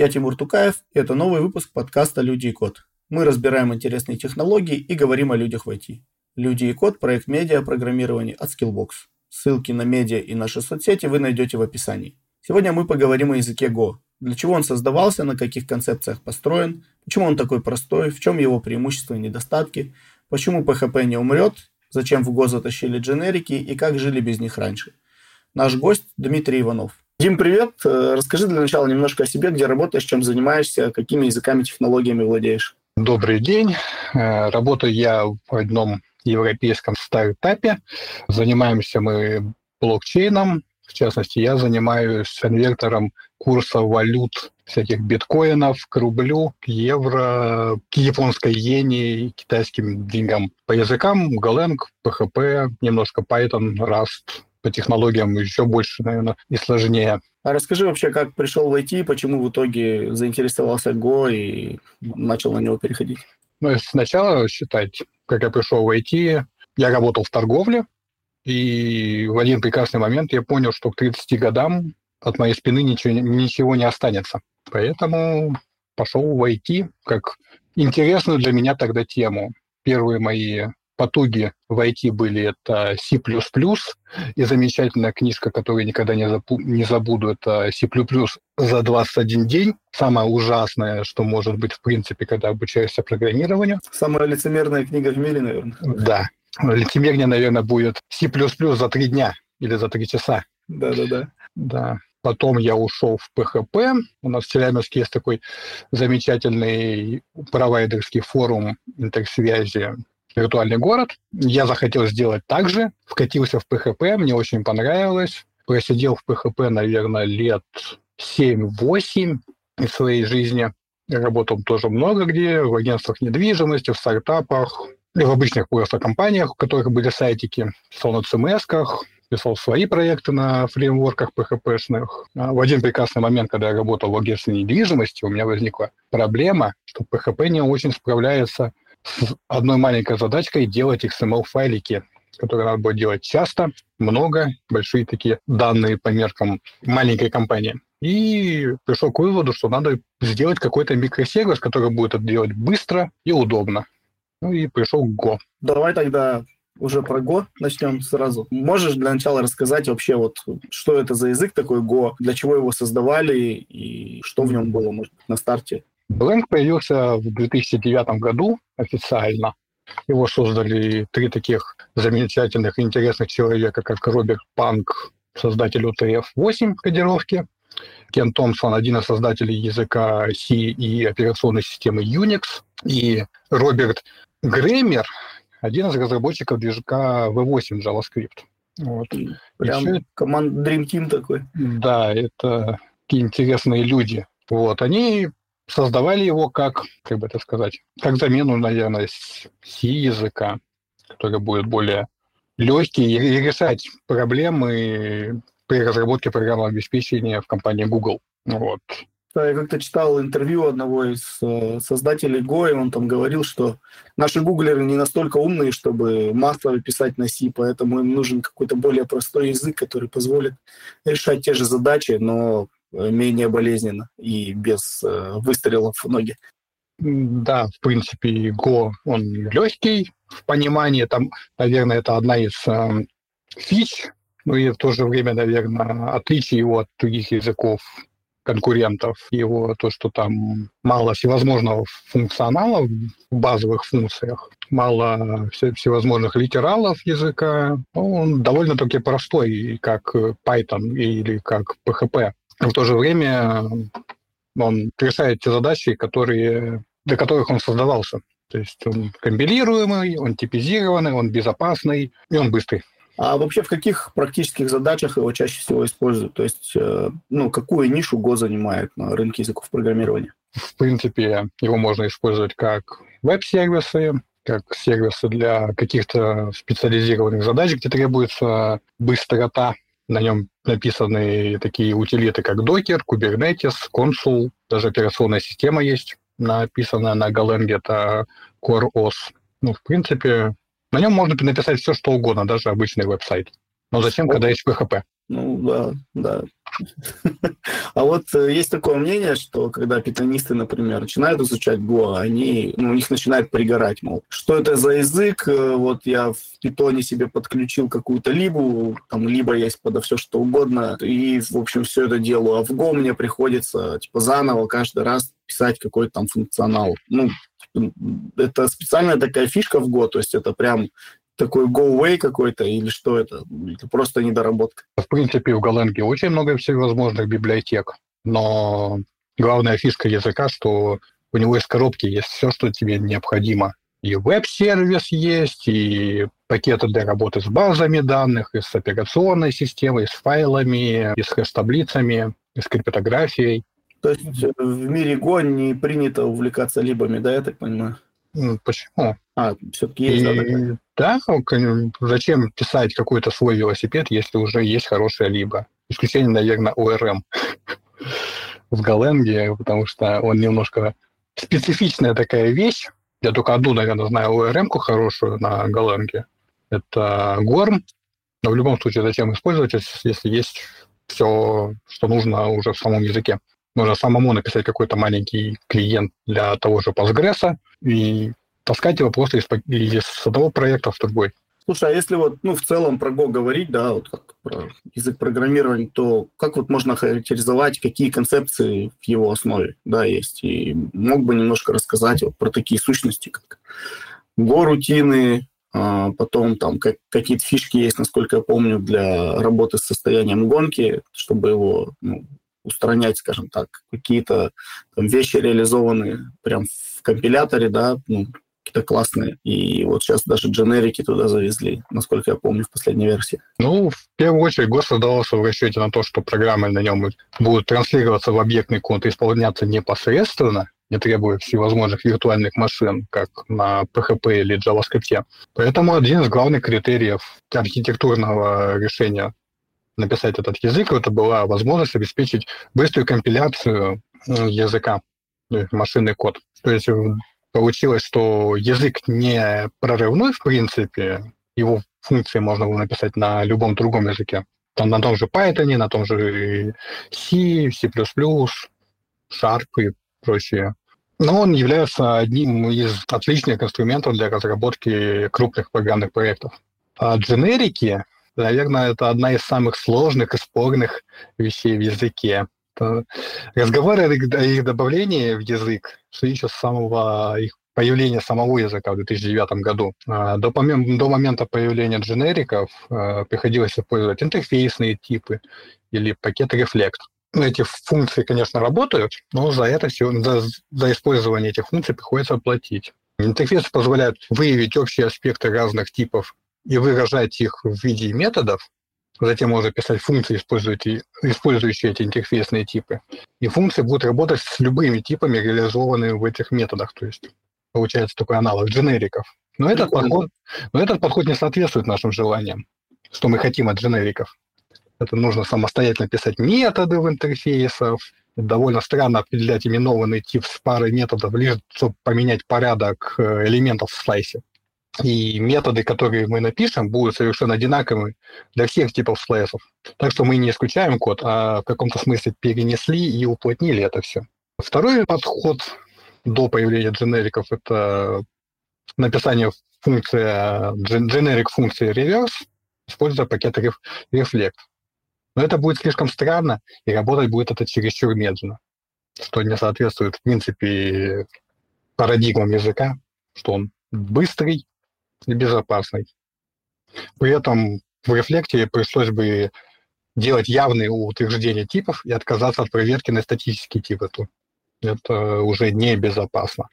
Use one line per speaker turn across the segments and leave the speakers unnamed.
Я Тимур Тукаев, и это новый выпуск подкаста «Люди и код». Мы разбираем интересные технологии и говорим о людях в IT. «Люди и код» – проект медиа программирования от Skillbox. Ссылки на медиа и наши соцсети вы найдете в описании. Сегодня мы поговорим о языке Go. Для чего он создавался, на каких концепциях построен, почему он такой простой, в чем его преимущества и недостатки, почему PHP не умрет, зачем в Go затащили дженерики и как жили без них раньше. Наш гость Дмитрий Иванов. Дим, привет. Э, расскажи для начала немножко о себе, где работаешь, чем занимаешься, какими языками, технологиями владеешь.
Добрый день. Э, работаю я в одном европейском стартапе. Занимаемся мы блокчейном. В частности, я занимаюсь конвертером курса валют всяких биткоинов к рублю, к евро, к японской иене, китайским деньгам. По языкам Golang, PHP, немножко Python, Rust, по технологиям еще больше, наверное, и сложнее.
А расскажи вообще, как пришел в IT, почему в итоге заинтересовался Go и начал на него переходить?
Ну, сначала считать, как я пришел в IT, я работал в торговле, и в один прекрасный момент я понял, что к 30 годам от моей спины ничего, ничего не останется. Поэтому пошел в IT как интересную для меня тогда тему. Первые мои потуги в IT были это C++, и замечательная книжка, которую я никогда не, запу- не забуду, это C++ за 21 день. Самое ужасное, что может быть, в принципе, когда обучаешься программированию.
Самая лицемерная книга в мире, наверное.
Да. Лицемернее, наверное, будет C++ за 3 дня или за 3 часа.
Да-да-да.
Да. Потом я ушел в PHP. У нас в Челябинске есть такой замечательный провайдерский форум интерсвязи виртуальный город. Я захотел сделать так же, вкатился в PHP, мне очень понравилось. Просидел в PHP, наверное, лет 7-8 из своей жизни. Работал тоже много где, в агентствах недвижимости, в стартапах, и в обычных просто компаниях, у которых были сайтики, писал на CMS, писал свои проекты на фреймворках PHP-шных. А в один прекрасный момент, когда я работал в агентстве недвижимости, у меня возникла проблема, что PHP не очень справляется одной маленькой задачкой делать XML-файлики, которые надо будет делать часто, много, большие такие данные по меркам маленькой компании. И пришел к выводу, что надо сделать какой-то микросервис, который будет это делать быстро и удобно. Ну и пришел Go.
Давай тогда уже про Go начнем сразу. Можешь для начала рассказать вообще вот, что это за язык такой Go, для чего его создавали и что в нем было, может на старте?
Blank появился в 2009 году официально. Его создали три таких замечательных и интересных человека, как Роберт Панк, создатель UTF-8 кодировки, Кен Томпсон, один из создателей языка C и операционной системы Unix, и Роберт Греймер, один из разработчиков движка V8 JavaScript.
Вот. Прям Еще... команд Dream Team такой.
Да, это такие интересные люди. Вот, они создавали его как, как бы это сказать, как замену, наверное, C-языка, который будет более легкий и решать проблемы при разработке программного обеспечения в компании Google. Вот.
Да, я как-то читал интервью одного из э, создателей Go, и он там говорил, что наши гуглеры не настолько умные, чтобы массово писать на C, поэтому им нужен какой-то более простой язык, который позволит решать те же задачи, но менее болезненно и без э, выстрелов в ноги.
Да, в принципе, Go, он легкий в понимании, там, наверное, это одна из э, фич, ну и в то же время, наверное, отличие его от других языков конкурентов, его то, что там мало всевозможного функционала в базовых функциях, мало всевозможных литералов языка, он довольно-таки простой, как Python или как PHP в то же время он решает те задачи, которые, для которых он создавался. То есть он компилируемый, он типизированный, он безопасный и он быстрый.
А вообще в каких практических задачах его чаще всего используют? То есть, э, ну, какую нишу Go занимает на рынке языков программирования?
В принципе, его можно использовать как веб-сервисы, как сервисы для каких-то специализированных задач, где требуется быстрота на нем написаны такие утилиты, как Docker, Kubernetes, Consul, даже операционная система есть, написанная на Golang, это CoreOS. Ну, в принципе, на нем можно написать все, что угодно, даже обычный веб-сайт. Но зачем, когда есть PHP?
Ну да, да. А вот э, есть такое мнение, что когда питонисты, например, начинают изучать Go, они, ну, у них начинает пригорать, мол, что это за язык, э, вот я в питоне себе подключил какую-то либу, там либо есть подо все что угодно, и, в общем, все это делаю, а в Go мне приходится, типа, заново каждый раз писать какой-то там функционал. Ну, это специальная такая фишка в Go, то есть это прям такой go-away какой-то, или что это? Это просто недоработка?
В принципе, в Голенге очень много всевозможных библиотек, но главная фишка языка, что у него из коробки есть все, что тебе необходимо. И веб-сервис есть, и пакеты для работы с базами данных, и с операционной системой, и с файлами, и с хэш-таблицами, и с криптографией.
То есть в мире Go не принято увлекаться либами, да, я так понимаю?
Почему?
А, все-таки есть, и,
да, да, зачем писать какой-то свой велосипед, если уже есть хорошая либо? Исключение, наверное, ОРМ в Голенге, потому что он немножко специфичная такая вещь. Я только одну, наверное, знаю ОРМ-ку хорошую на Голенге. Это Горм. Но в любом случае, зачем использовать, если есть все, что нужно уже в самом языке? Можно самому написать какой-то маленький клиент для того же Postgres и таскать его просто из, из одного проекта в другой.
Слушай, а если вот, ну, в целом про Go говорить, да, вот как про язык программирования, то как вот можно характеризовать, какие концепции в его основе, да, есть? И мог бы немножко рассказать вот про такие сущности, как Go-рутины, а потом там как, какие-то фишки есть, насколько я помню, для работы с состоянием гонки, чтобы его ну, устранять, скажем так, какие-то вещи реализованные прям в компиляторе, да, ну, какие-то классные. И вот сейчас даже дженерики туда завезли, насколько я помню, в последней версии.
Ну, в первую очередь, ГОС создавался в расчете на то, что программы на нем будут транслироваться в объектный код и исполняться непосредственно, не требуя всевозможных виртуальных машин, как на PHP или JavaScript. Поэтому один из главных критериев архитектурного решения написать этот язык, это была возможность обеспечить быструю компиляцию языка, машинный код. То есть получилось, что язык не прорывной, в принципе, его функции можно было написать на любом другом языке. Там на том же Python, на том же C, C++, Sharp и прочее. Но он является одним из отличных инструментов для разработки крупных программных проектов. А дженерики, наверное, это одна из самых сложных и спорных вещей в языке разговоры о их добавлении в язык еще с самого их появления самого языка в 2009 году. А, до, до момента появления дженериков а, приходилось использовать интерфейсные типы или пакет Reflect. Ну, эти функции, конечно, работают, но за это все, за, за использование этих функций приходится платить. Интерфейс позволяет выявить общие аспекты разных типов и выражать их в виде методов, Затем можно писать функции, использующие эти интерфейсные типы. И функции будут работать с любыми типами, реализованными в этих методах. То есть получается такой аналог дженериков. Но этот, подход, но этот подход не соответствует нашим желаниям, что мы хотим от дженериков. Это нужно самостоятельно писать методы в интерфейсах. Довольно странно определять именованный тип с парой методов, лишь чтобы поменять порядок э, элементов в слайсе и методы, которые мы напишем, будут совершенно одинаковыми для всех типов слайсов. Так что мы не исключаем код, а в каком-то смысле перенесли и уплотнили это все. Второй подход до появления дженериков – это написание функции, generic функции reverse, используя пакет reflect. Но это будет слишком странно, и работать будет это чересчур медленно, что не соответствует, в принципе, парадигмам языка, что он быстрый, безопасной. При этом в рефлекте пришлось бы делать явные утверждения типов и отказаться от проверки на статический тип. Это, уже небезопасно.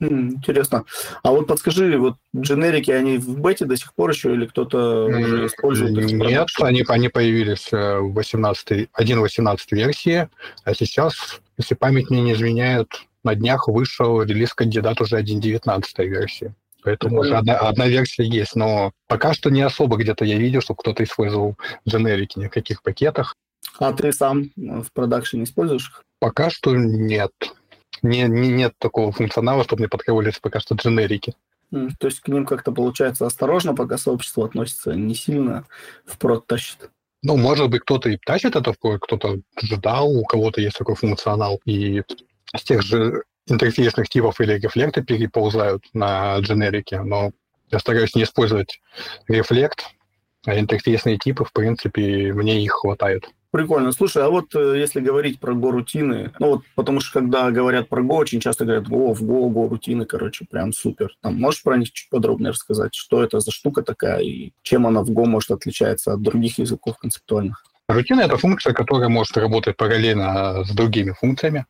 Интересно. А вот подскажи, вот дженерики, они в бете до сих пор еще или кто-то уже использует?
Нет, они, они появились э, в 18, 1.18 версии, а сейчас, если память мне не изменяет, на днях вышел релиз кандидат уже 1.19 версии. Поэтому уже одна, одна версия есть, но пока что не особо где-то я видел, что кто-то использовал дженерики ни в каких пакетах.
А ты сам в продакшене используешь их?
Пока что нет. Не, не, нет такого функционала, чтобы мне подхватывались пока что дженерики.
То есть к ним как-то получается осторожно, пока сообщество относится, не сильно в прод тащит.
Ну, может быть, кто-то и тащит это в кто-то ждал, у кого-то есть такой функционал, и с тех же интерфейсных типов или рефлекта переползают на дженерике, но я стараюсь не использовать рефлект, а интерфейсные типы, в принципе, мне их хватает.
Прикольно. Слушай, а вот э, если говорить про Go-рутины, ну вот потому что когда говорят про Go, очень часто говорят, о, в Go, Go-рутины, короче, прям супер. Там, можешь про них чуть подробнее рассказать, что это за штука такая и чем она в Go может отличаться от других языков концептуальных?
Рутина — это функция, которая может работать параллельно с другими функциями,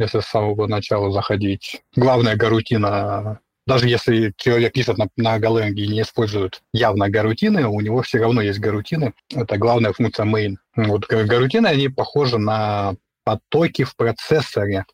если с самого начала заходить. Главная гарутина даже если человек пишет на, на Golang и не использует явно гарутины, у него все равно есть гарутины. Это главная функция main. Вот гарутины, они похожи на потоки в процессоре,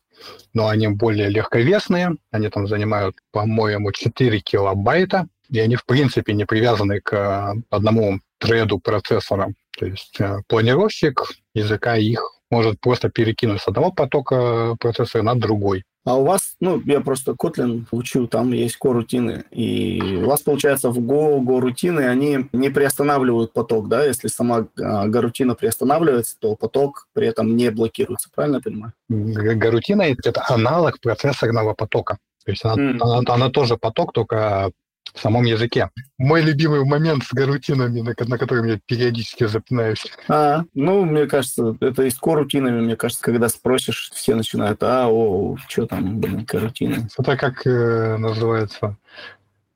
но они более легковесные. Они там занимают, по-моему, 4 килобайта, и они, в принципе, не привязаны к одному треду процессора. То есть э, планировщик языка их может просто перекинуть с одного потока процессора на другой.
А у вас, ну, я просто Kotlin учу, там есть корутины, и у вас, получается, в Go, Go рутины, они не приостанавливают поток, да? Если сама а, гарутина приостанавливается, то поток при этом не блокируется, правильно я понимаю?
Гарутина — это аналог процессорного потока. То есть она, mm. она, она тоже поток, только в самом языке. Мой любимый момент с гарутинами, на, на котором я периодически запинаюсь.
А, ну, мне кажется, это и с корутинами, мне кажется, когда спросишь, все начинают, а, о, что там, блин, карутины.
Это как э, называется?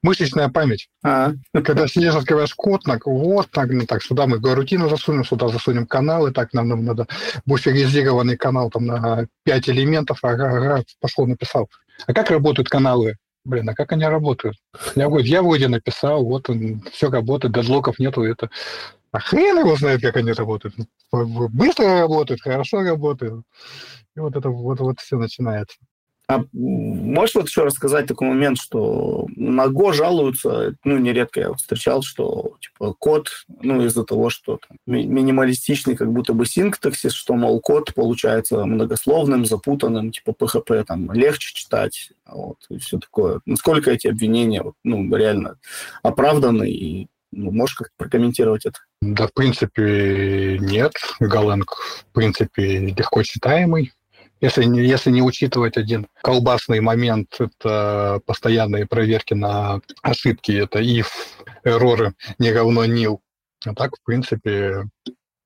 Мышечная память. А. Когда сидишь, открываешь код, так, вот так, ну, так, сюда мы гарутину засунем, сюда засунем каналы, так, нам, нам надо буферизированный канал там на 5 элементов, ага, ага, пошел, написал. А как работают каналы Блин, а как они работают? Я, говорю, я вроде написал, вот он, все работает, дедлоков нету, это... А хрен его знает, как они работают. Быстро работают, хорошо работают. И вот это вот, вот все начинается.
А можешь вот еще рассказать такой момент, что на Go жалуются, ну, нередко я встречал, что, типа, код, ну, из-за того, что там, ми- минималистичный как будто бы синтаксис, что, мол, код получается многословным, запутанным, типа, PHP там легче читать, вот, и все такое. Насколько эти обвинения, вот, ну, реально оправданы и ну, можешь как-то прокомментировать это?
Да, в принципе, нет. Галенг, в принципе, легко читаемый. Если не, если не учитывать один колбасный момент, это постоянные проверки на ошибки, это if, эроры не равно nil. А так, в принципе,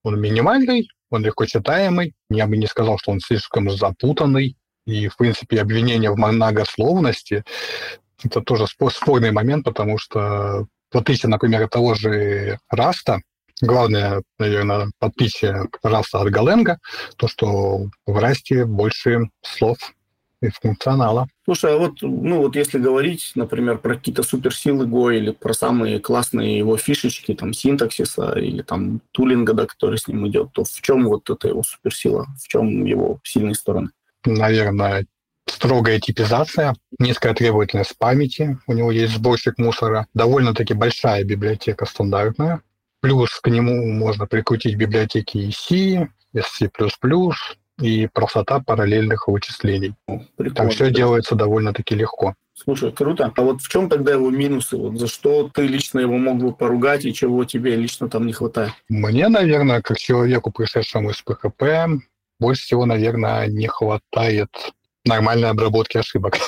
он минимальный, он легко читаемый. Я бы не сказал, что он слишком запутанный. И, в принципе, обвинение в многословности – это тоже спорный момент, потому что в отличие, например, того же Раста, Главное, наверное, отличие Rust а от Golang а, то, что в Rust е больше слов и функционала.
Слушай, а вот, ну вот если говорить, например, про какие-то суперсилы Go или про самые классные его фишечки, там, синтаксиса или там tooling а, да, который с ним идет, то в чем вот эта его суперсила, в чем его сильные стороны?
Наверное, строгая типизация, низкая требовательность памяти, у него есть сборщик мусора, довольно-таки большая библиотека стандартная, Плюс к нему можно прикрутить библиотеки и C, и C++, и простота параллельных вычислений. Прикольно. Там все делается довольно-таки легко.
Слушай, круто. А вот в чем тогда его минусы? Вот за что ты лично его мог бы поругать и чего тебе лично там не хватает?
Мне, наверное, как человеку, пришедшему из ПХП, больше всего, наверное, не хватает нормальной обработки ошибок.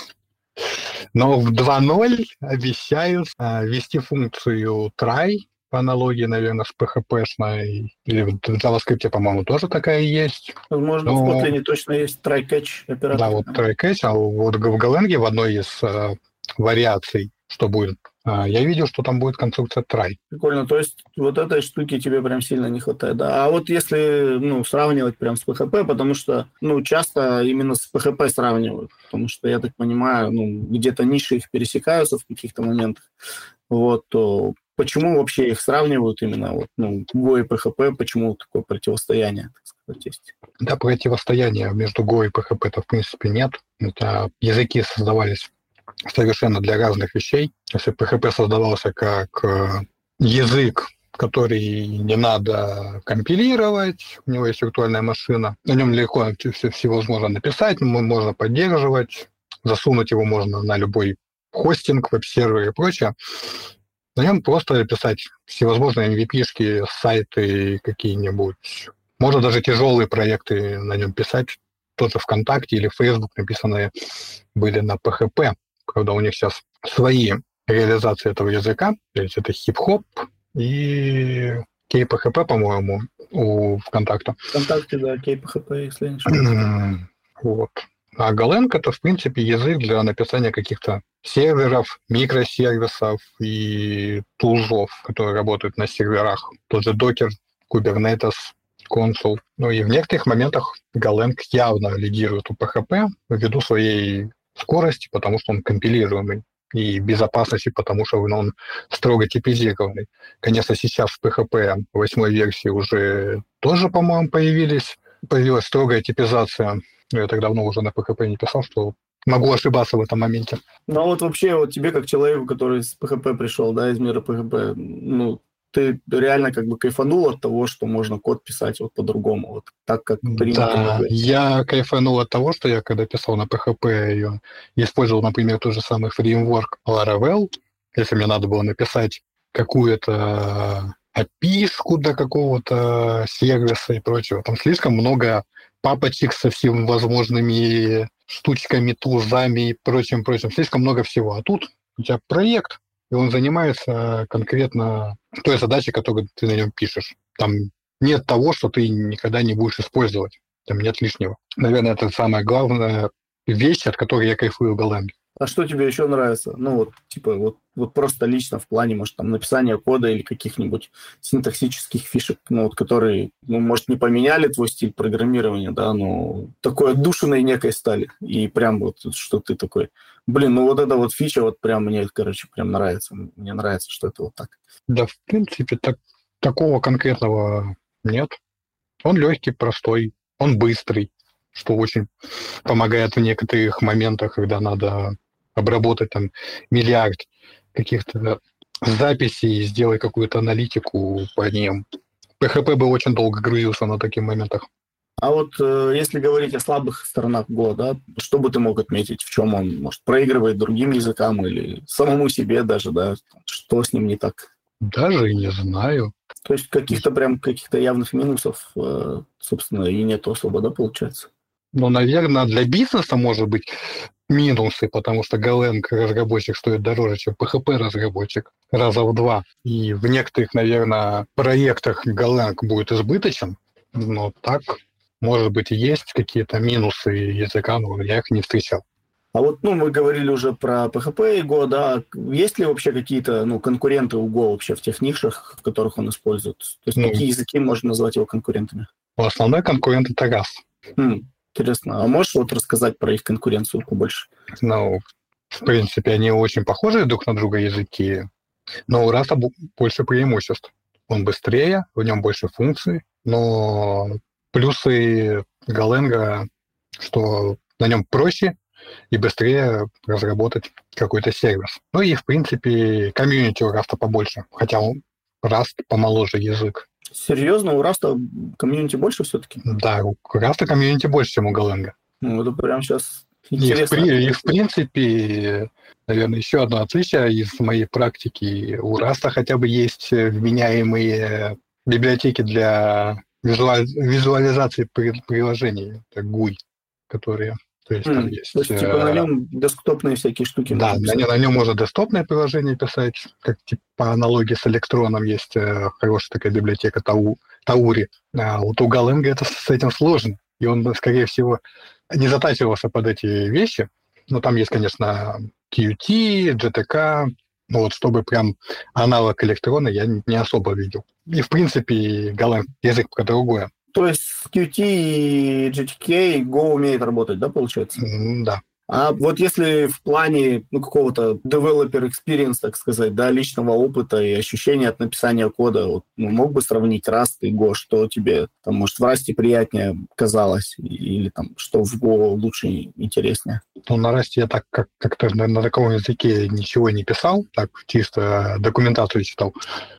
Но в 2.0 обещают а, ввести функцию try, по аналогии, наверное, с PHP-шной, или в JavaScript, по-моему, тоже такая есть.
Возможно, Но... в Kotlin точно есть try-catch
оператор. Да, вот try-catch, а вот в Golang в одной из э, вариаций, что будет, э, я видел, что там будет конструкция try.
Прикольно, то есть вот этой штуки тебе прям сильно не хватает, да. А вот если, ну, сравнивать прям с PHP, потому что, ну, часто именно с PHP сравнивают, потому что, я так понимаю, ну, где-то ниши их пересекаются в каких-то моментах, вот, то почему вообще их сравнивают именно вот, ну, Go и PHP, почему такое противостояние, так сказать, есть?
Да, противостояния между Go и это в принципе нет. Это языки создавались совершенно для разных вещей. Если PHP создавался как э, язык, который не надо компилировать, у него есть виртуальная машина, на нем легко все, всевозможно написать, можно поддерживать, засунуть его можно на любой хостинг, веб-сервер и прочее На нем просто писать всевозможные MVP-шки, сайты какие-нибудь. Можно даже тяжелые проекты на нем писать. Тоже ВКонтакте или Facebook написанные были на PHP. Правда, у них сейчас свои реализации этого языка. То есть это хип-хоп и KPHP, по-моему, у ВКонтакта.
ВКонтакте, да, KPHP, если не ошибаюсь.
Вот. А Golang — это, в принципе, язык для написания каких-то серверов, микросервисов и тулзов, которые работают на серверах. Тот же Docker, Kubernetes, Consul. Ну и в некоторых моментах Golang явно лидирует у PHP ввиду своей скорости, потому что он компилируемый и безопасности, потому что он строго типизированный. Конечно, сейчас в PHP 8 версии уже тоже, по-моему, появились, появилась строгая типизация я так давно уже на PHP не писал, что могу ошибаться в этом моменте.
Ну а вот вообще вот тебе как человеку, который с PHP пришел, да, из мира PHP, ну, ты реально как бы кайфанул от того, что можно код писать вот по-другому, вот так, как
принято. Да, я кайфанул от того, что я когда писал на PHP, я использовал, например, тот же самый фреймворк Laravel, если мне надо было написать какую-то api до какого-то сервиса и прочего. Там слишком много папочек со всеми возможными штучками, тулзами и прочим-прочим. Слишком много всего. А тут у тебя проект, и он занимается конкретно той задачей, которую ты на нем пишешь. Там нет того, что ты никогда не будешь использовать. Там нет лишнего. Наверное, это самая главная вещь, от которой я кайфую в Голландии.
А что тебе еще нравится? Ну, вот, типа, вот, вот просто лично в плане, может, там, написания кода или каких-нибудь синтаксических фишек, ну, вот, которые, ну, может, не поменяли твой стиль программирования, да, но такой отдушиной некой стали. И прям вот, что ты такой, блин, ну, вот эта вот фича, вот прям мне, короче, прям нравится. Мне нравится, что это вот так.
Да, в принципе, так, такого конкретного нет. Он легкий, простой, он быстрый, что очень помогает в некоторых моментах, когда надо обработать там миллиард каких-то записей, сделать какую-то аналитику по ним. PHP бы очень долго грузился на таких моментах.
А вот э, если говорить о слабых сторонах Go, да, что бы ты мог отметить, в чем он, может, проигрывает другим языкам или самому себе даже, да, что с ним не так?
Даже не знаю.
То есть каких-то прям каких-то явных минусов, э, собственно, и нет особо, да, получается?
Ну, наверное, для бизнеса, может быть, минусы, потому что Golang разработчик стоит дороже, чем PHP разработчик, раза в два. И в некоторых, наверное, проектах Golang будет избыточен, но так, может быть, и есть какие-то минусы языка, но я их не встречал.
А вот, ну, мы говорили уже про PHP и Go, да. Есть ли вообще какие-то, ну, конкуренты у Go вообще в тех нишах, в которых он использует? То есть ну, какие языки можно назвать его конкурентами?
Основной конкурент — это Rust.
Хм. Интересно. А можешь вот рассказать про их конкуренцию побольше?
Ну, в принципе, они очень похожи друг на друга языки, но у Rust а больше преимуществ. Он быстрее, в нем больше функций, но плюсы Golang а, что на нем проще и быстрее разработать какой-то сервис. Ну и, в принципе, комьюнити у Rust а побольше, хотя Rust помоложе язык.
Серьезно, у Rust а комьюнити больше все-таки?
Да, у Rust а комьюнити больше, чем у Golang а.
Ну, это прям сейчас
интересно. И в, и в принципе, наверное, еще одно отличие из моей практики. У Rust а хотя бы есть вменяемые библиотеки для визуализации приложений, это GUI, которые
то есть, мм. там есть, То есть типа на э, нем десктопные всякие штуки.
Да, на, на нем можно десктопные приложения писать, как типа по аналогии с электроном есть э, хорошая такая библиотека Тау, Таури. А вот у Галенга это с этим сложно. И он, скорее всего, не затачивался под эти вещи. Но там есть, конечно, Qt, GTK, ну вот чтобы прям аналог электрона я не особо видел. И, в принципе, Галенг язык про другое.
То есть с Qt и GTK Go умеет работать, да, получается?
Да.
А вот если в плане ну, какого-то developer experience, так сказать, да, личного опыта и ощущения от написания кода, вот, ну, мог бы сравнить Rust и Go, что тебе, там, может, в Rust приятнее казалось, или там, что в Go лучше и интереснее?
Ну, на Rust я так как- как-то на, на таком языке ничего не писал, так чисто документацию читал,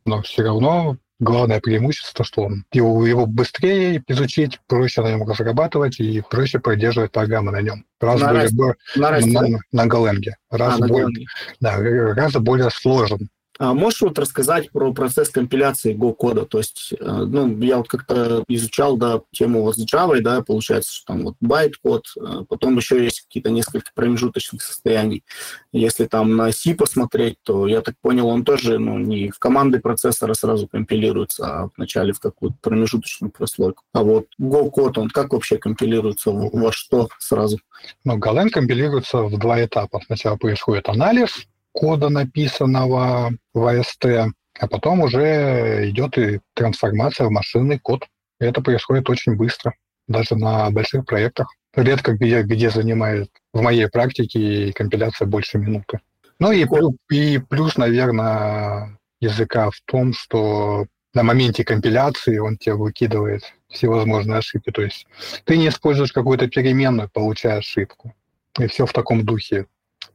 но все равно главное преимущество, что он, его, его быстрее изучить, проще на нем разрабатывать и проще поддерживать программы на нем. Раз на, более, раз, на, на, на, на Голенге. Раз, а, более, на да, раз более сложен.
А можешь вот рассказать про процесс компиляции Go-кода? То есть, э, ну, я вот как-то изучал, да, тему вот с Java, да, получается, что там вот байт-код, э, потом еще есть какие-то несколько промежуточных состояний. Если там на C посмотреть, то я так понял, он тоже, ну, не в команды процессора сразу компилируется, а вначале в какую-то промежуточную прослойку. А вот Go-код, он как вообще компилируется, во что сразу?
Ну, Golang компилируется в два этапа. Сначала происходит анализ, кода, написанного в AST, а потом уже идет и трансформация в машинный код. И это происходит очень быстро, даже на больших проектах. Редко где, где занимает в моей практике компиляция больше минуты. Ну и, и плюс, наверное, языка в том, что на моменте компиляции он тебе выкидывает всевозможные ошибки. То есть ты не используешь какую-то переменную, получая ошибку. И все в таком духе.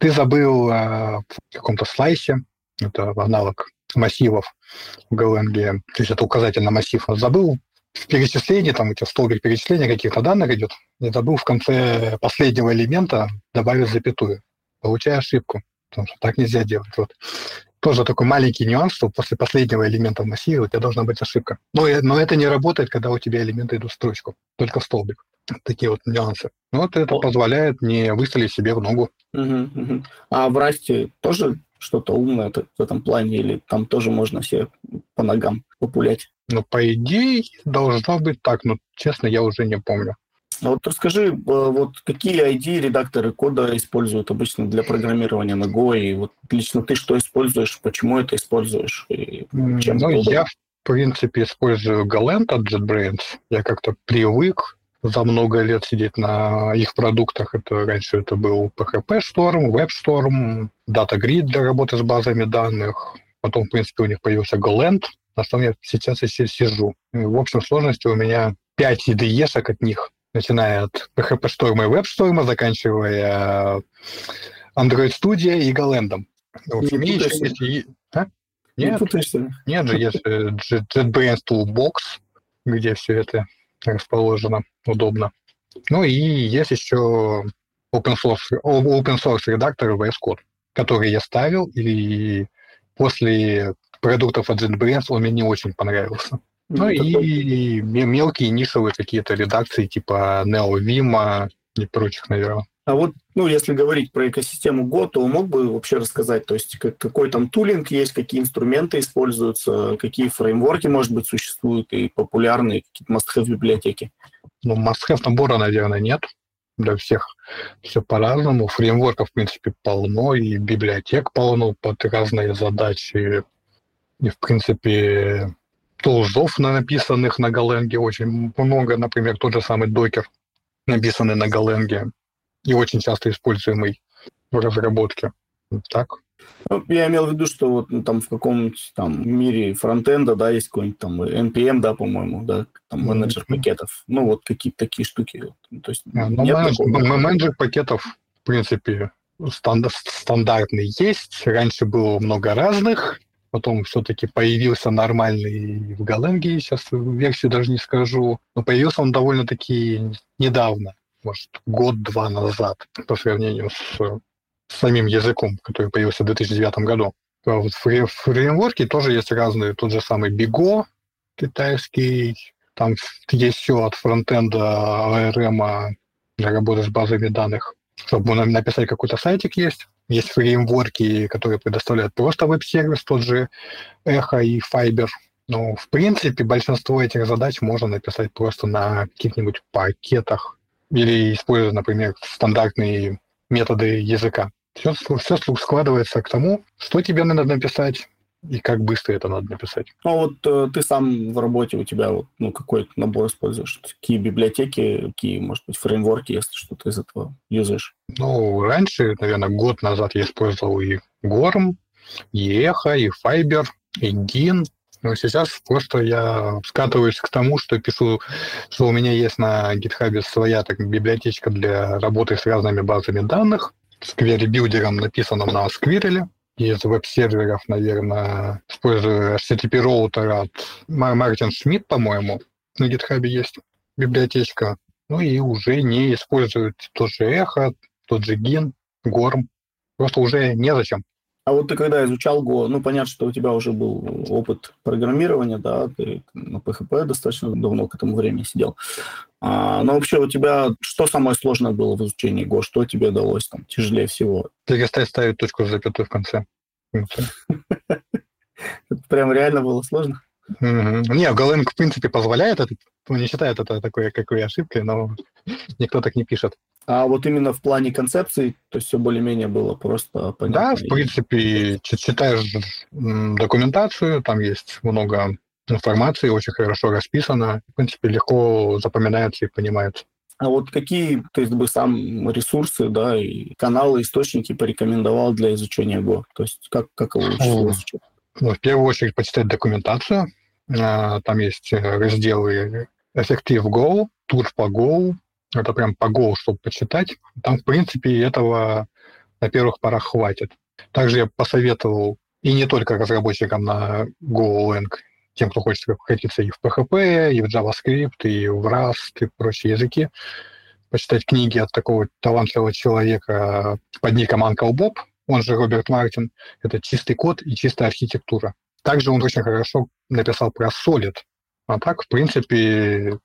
Ты забыл э, в каком-то слайсе, это аналог массивов в Golang, то есть это указатель на массив, забыл в перечислении, там у тебя столбик перечисления каких-то данных идет, и забыл в конце последнего элемента добавить запятую. Получая ошибку, потому что так нельзя делать. Вот. Тоже такой маленький нюанс, что после последнего элемента в массиве у тебя должна быть ошибка. Но, но это не работает, когда у тебя элементы идут в строчку, только в столбик такие вот нюансы. Ну, вот это позволяет не выстрелить себе в ногу.
Угу, угу. А в Расте тоже что-то умное в этом плане, или там тоже можно все по ногам популять?
Ну, по идее, должно быть так, но, честно, я уже не помню.
А вот расскажи, э, вот какие ID-редакторы кода используют обычно для программирования Go, и вот лично ты что используешь, почему это используешь? И
чем ну, я, в принципе, использую Galent от JetBrains. Я как-то привык за много лет сидеть на их продуктах. Это раньше это был PHP Storm, WebStorm, DataGrid для работы с базами данных. Потом, в принципе, у них появился GoLand, на что я сейчас и сижу. В общем сложности у меня 5 IDE от них, начиная от PHP Storm и WebStorm, заканчивая Android Studio и не еще есть... А? Нет, не нет же, есть э, JetBrains Toolbox, где все это расположено удобно. Ну и есть еще open source, open source редактор VS Code, который я ставил, и после продуктов от JetBrains он мне не очень понравился. Ну, ну и мелкие нишевые какие-то редакции типа NeoVim и прочих, наверное.
А вот, ну, если говорить про экосистему Go, то мог бы вообще рассказать, то есть какой там тулинг есть, какие инструменты используются, какие фреймворки, может быть, существуют и популярные какие-то must-have библиотеки?
Ну, must-have набора, наверное, нет. Для всех все по-разному. Фреймворков, в принципе, полно, и библиотек полно под разные задачи. И, в принципе, тулзов написанных на Голенге очень много. Например, тот же самый докер, написанный на Голенге и очень часто используемый в разработке. Так.
Ну, я имел в виду, что вот ну, там в каком-нибудь там мире фронтенда, да, есть какой-нибудь там NPM, да, по-моему, да, там менеджер mm-hmm. пакетов. Ну, вот какие-то такие штуки. То есть,
а, ну, менеджер, менеджер пакетов, в принципе, стандарт, стандартный есть. Раньше было много разных. Потом все-таки появился нормальный в Голенге, сейчас версию даже не скажу. Но появился он довольно-таки недавно может, год-два назад по сравнению с, самим языком, который появился в 2009 году. А вот в фреймворке тоже есть разные, тот же самый Биго китайский, там есть все от фронтенда ARM для работы с базами данных. Чтобы написать какой-то сайтик есть. Есть фреймворки, которые предоставляют просто веб-сервис, тот же Echo и Fiber. Но, в принципе, большинство этих задач можно написать просто на каких-нибудь пакетах или используя, например, стандартные методы языка. Все, все складывается к тому, что тебе надо написать и как быстро это надо написать.
Ну вот э, ты сам в работе у тебя вот, ну, какой набор используешь? Какие библиотеки, какие, может быть, фреймворки, если что-то из этого юзаешь?
Ну, раньше, наверное, год назад я использовал и Gorm, и Echo, и Fiber, и Gin, но сейчас просто я скатываюсь к тому, что пишу, что у меня есть на GitHub своя так, библиотечка для работы с разными базами данных, с query builder ом, написанным на Squirrel, из веб-серверов, наверное, использую HTTP-роутер от Мартин Шмидт, по-моему, на GitHub есть библиотечка. Ну и уже не используют тот же Echo, тот же Gin, Gorm. Просто уже незачем.
А вот ты когда изучал Go, ну, понятно, что у тебя уже был опыт программирования, да, ты на PHP достаточно давно к этому времени сидел. А, но вообще у тебя что самое сложное было в изучении Go? Что тебе далось там тяжелее всего?
Перестать ставить точку с запятой в конце.
Прям реально было сложно?
Не, Golang, в принципе, позволяет это, не считает это такой, какой ошибкой, но никто так не пишет.
А вот именно в плане концепции, то есть все более-менее было просто
понятно? Да, в принципе, читаешь документацию, там есть много информации, очень хорошо расписано, в принципе, легко запоминается и понимается.
А вот какие, то есть бы сам ресурсы, да, и каналы, источники порекомендовал для изучения Go? То есть как, как его лучше изучить?
Ну, в первую очередь почитать документацию. А, там есть э, разделы Effective Go, Tour по Go. Это прям по Go, чтобы почитать. Там, в принципе, этого на первых порах хватит. Также я посоветовал и не только разработчикам на GoLang, тем, кто хочет прокатиться и в PHP, и в JavaScript, и в Rust, и прочие языки, почитать книги от такого талантливого человека под ником Uncle Bob, он же Роберт Мартин, это чистый код и чистая архитектура. Также он очень хорошо написал про Solid. А так, в принципе,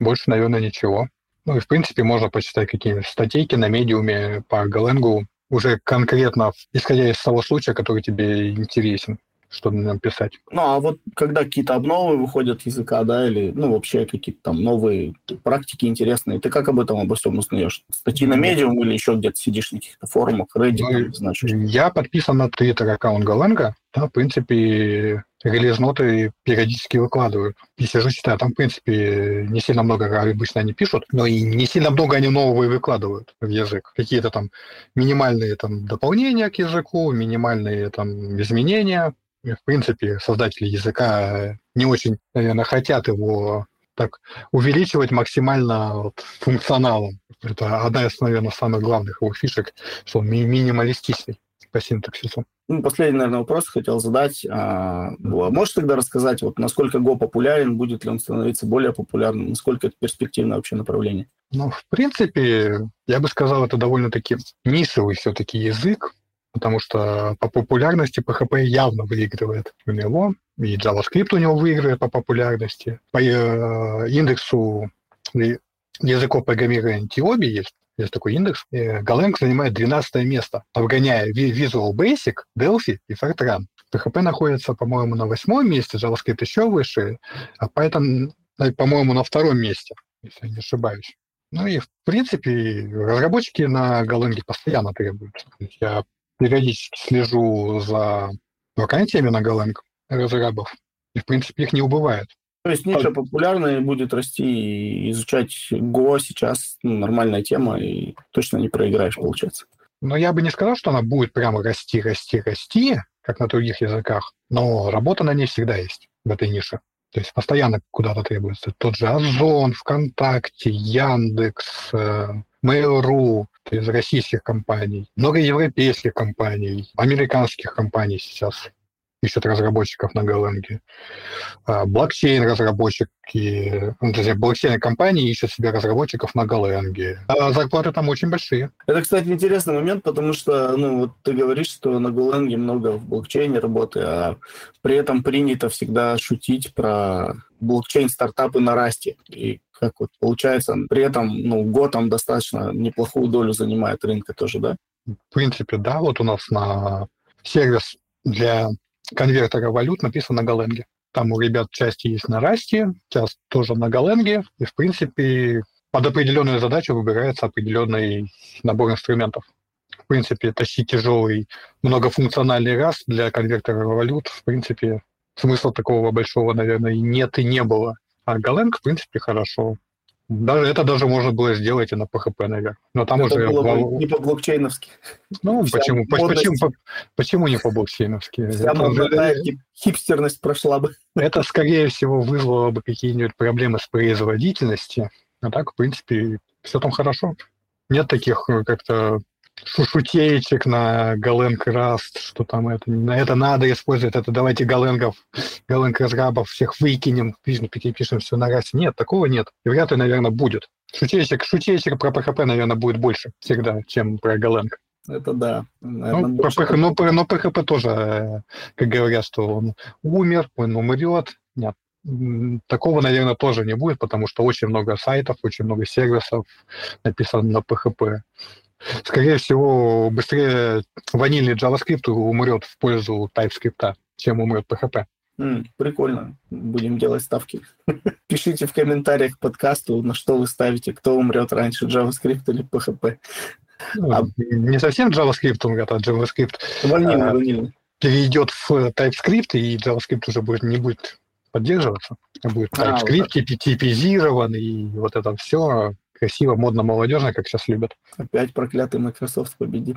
больше, наверное, ничего. Ну и, в принципе, можно почитать какие-нибудь статейки на медиуме по Голенгу, уже конкретно исходя из того случая, который тебе интересен чтобы нам писать.
Ну, а вот когда какие-то обновы выходят языка, да, или, ну, вообще какие-то там новые практики интересные, ты как об этом обо всем узнаешь? Статьи на Medium или еще где-то сидишь на каких-то форумах, Reddit, ну,
значит? Я подписан на Twitter аккаунт Голенга, да, в принципе, релиз-ноты периодически выкладывают. И сижу, читаю. Там, в принципе, не сильно много, как обычно они пишут, но и не сильно много они нового и выкладывают в язык. Какие-то там минимальные там дополнения к языку, минимальные там изменения, в принципе, создатели языка не очень, наверное, хотят его так увеличивать максимально вот, функционалом. Это одна из, наверное, самых главных его фишек, что он ми- минималистичный по синтаксису.
Ну, последний, наверное, вопрос хотел задать. А, можешь тогда рассказать, вот, насколько Go популярен, будет ли он становиться более популярным, насколько это перспективное вообще направление?
Ну, в принципе, я бы сказал, это довольно-таки нишевый все-таки язык, потому что по популярности PHP явно выигрывает у него, и JavaScript у него выигрывает по популярности. По э, индексу языков программирования Тиоби есть, есть такой индекс. Golang занимает 12 место, обгоняя Visual Basic, Delphi и Fortran. PHP находится, по-моему, на восьмом месте, JavaScript еще выше, а Python, э, по-моему, на втором месте, если я не ошибаюсь. Ну и, в принципе, разработчики на Golang постоянно требуются. Я периодически слежу за вакансиями на Golang разрабов, и, в принципе, их не убывает.
То есть ниша популярная будет расти, и изучать Go сейчас ну, нормальная тема, и точно не проиграешь, получается.
Но я бы не сказал, что она будет прямо расти, расти, расти, как на других языках, но работа на ней всегда есть в этой нише. То есть постоянно куда-то требуется. Тот же Озон, ВКонтакте, Яндекс, э, Mail.ru, из российских компаний, много европейских компаний, американских компаний сейчас ищут разработчиков на. А, блокчейн-разработчики, ну, точнее, блокчейн-компании ищут себе разработчиков на Голенге. А зарплаты там очень большие.
Это, кстати, интересный момент, потому что, ну, вот ты говоришь, что на Голенге много в блокчейне работы, а при этом принято всегда шутить про блокчейн-стартапы на расте. И как вот получается, при этом, ну, год там достаточно неплохую долю занимает рынка тоже, да?
В принципе, да. Вот у нас на сервис для конвертера валют написано на Голенге. Там у ребят часть есть на Расте, часть тоже на Голенге. И, в принципе, под определенную задачу выбирается определенный набор инструментов. В принципе, тащить тяжелый многофункциональный раз для конвертера валют, в принципе, смысла такого большого, наверное, нет и не было. А Golang, в принципе, хорошо. Даже это даже можно было сделать и на PHP, наверное. Но там это уже
было бы не по-блокчейновски.
Ну, почему, почему, почему не по-блокчейновски?
Вся уже... хипстерность прошла бы.
Это, скорее всего, вызвало бы какие-нибудь проблемы с производительностью. А так, в принципе, все там хорошо. Нет таких э, как-то шутеечек на Golang Rust, что там это, это надо использовать, это давайте Golang, Golang разрабов всех выкинем, перепишем все на Rust. Нет, такого нет. И вряд ли, наверное, будет. Шутеечек, шутеечек про PHP, наверное, будет больше всегда, чем про Golang.
Это да.
Наверное, ну, больше... PHP, но, но PHP тоже, как говорят, что он умер, он умрет. Нет, такого, наверное, тоже не будет, потому что очень много сайтов, очень много сервисов написано на PHP. Скорее всего, быстрее ванильный JavaScript умрет в пользу TypeScript, чем умрет PHP.
Mm, прикольно. Будем делать ставки. Пишите в комментариях к подкасту, на что вы ставите, кто умрет раньше, JavaScript или PHP.
Ну, а... Не совсем JavaScript умрет, а JavaScript ванильный, а, ванильный. перейдет в TypeScript, и JavaScript уже будет, не будет поддерживаться. Будет TypeScript а, вот типизирован, и вот это все красиво, модно, молодежно, как сейчас любят.
Опять проклятый Microsoft победит.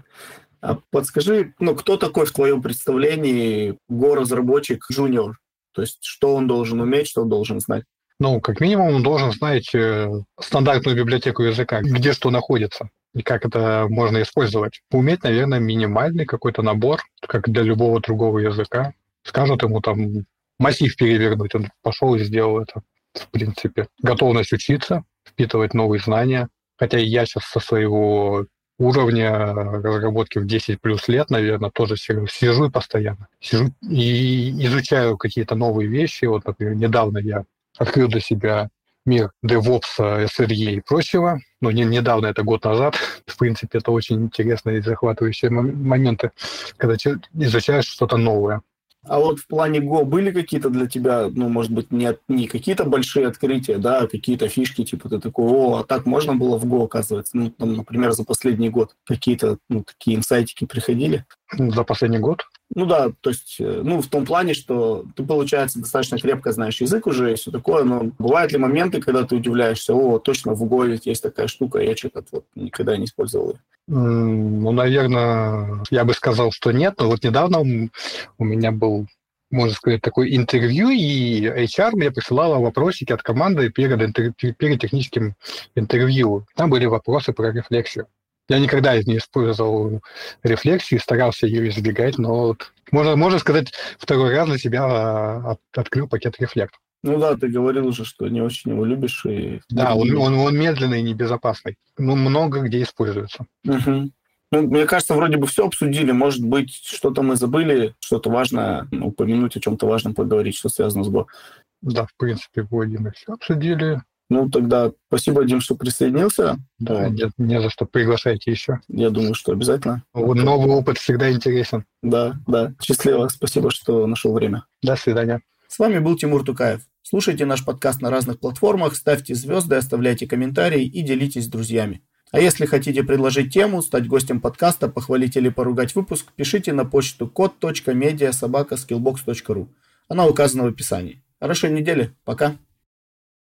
А подскажи, ну, кто такой в твоем представлении го-разработчик junior? То есть что он должен уметь, что он должен знать?
Ну, как минимум, он должен знать э, стандартную библиотеку языка, где что находится и как это можно использовать. Уметь, наверное, минимальный какой-то набор, как для любого другого языка. Скажут ему там массив перевернуть, он пошел и сделал это, в принципе. Готовность учиться, впитывать новые знания. Хотя я сейчас со своего уровня разработки в 10 плюс лет, наверное, тоже сижу постоянно. Сижу и изучаю какие-то новые вещи. Вот, например, недавно я открыл для себя мир DevOps, SRE и прочего. Но не, недавно, это год назад. В принципе, это очень интересные и захватывающие моменты, когда изучаешь что-то новое.
А вот в плане Go были какие-то для тебя, ну, может быть, не, не какие-то большие открытия, да, а какие-то фишки, типа ты такой, о, а так можно было в Go, оказывается? Ну, там, например, за последний год какие-то, ну, такие инсайтики приходили?
За последний год?
Ну да, то есть, э, ну, в том плане, что ты, получается, достаточно крепко знаешь язык уже и все такое, но бывают ли моменты, когда ты удивляешься, о, точно в Go есть такая штука, я что-то вот никогда не использовал ее?
Ну, наверное, я бы сказал, что нет, но вот недавно у меня был можно сказать, такое интервью, и HR мне присылала вопросики от команды перед, интер... перед техническим интервью. Там были вопросы про рефлексию. Я никогда не использовал рефлексию, старался ее избегать, но вот, можно, можно сказать, второй раз для себя а, от, открыл пакет рефлект.
Ну да, ты говорил уже, что не очень его любишь. И...
Да, он, он, он медленный и небезопасный. Ну, много где используется.
Угу. Ну, мне кажется, вроде бы все обсудили. Может быть, что-то мы забыли, что-то важное ну, упомянуть, о чем-то важном поговорить, что связано с Го.
Да, в принципе, Владимир, все обсудили.
Ну, тогда спасибо, Дим, что присоединился.
Да, не, не за что. Приглашайте еще.
Я думаю, что обязательно.
Новый опыт всегда интересен.
Да, да. Счастливо. Спасибо, что нашел время.
До свидания.
С вами был Тимур Тукаев. Слушайте наш подкаст на разных платформах, ставьте звезды, оставляйте комментарии и делитесь с друзьями. А если хотите предложить тему, стать гостем подкаста, похвалить или поругать выпуск, пишите на почту код.медиа Она указана в описании. Хорошей недели. Пока.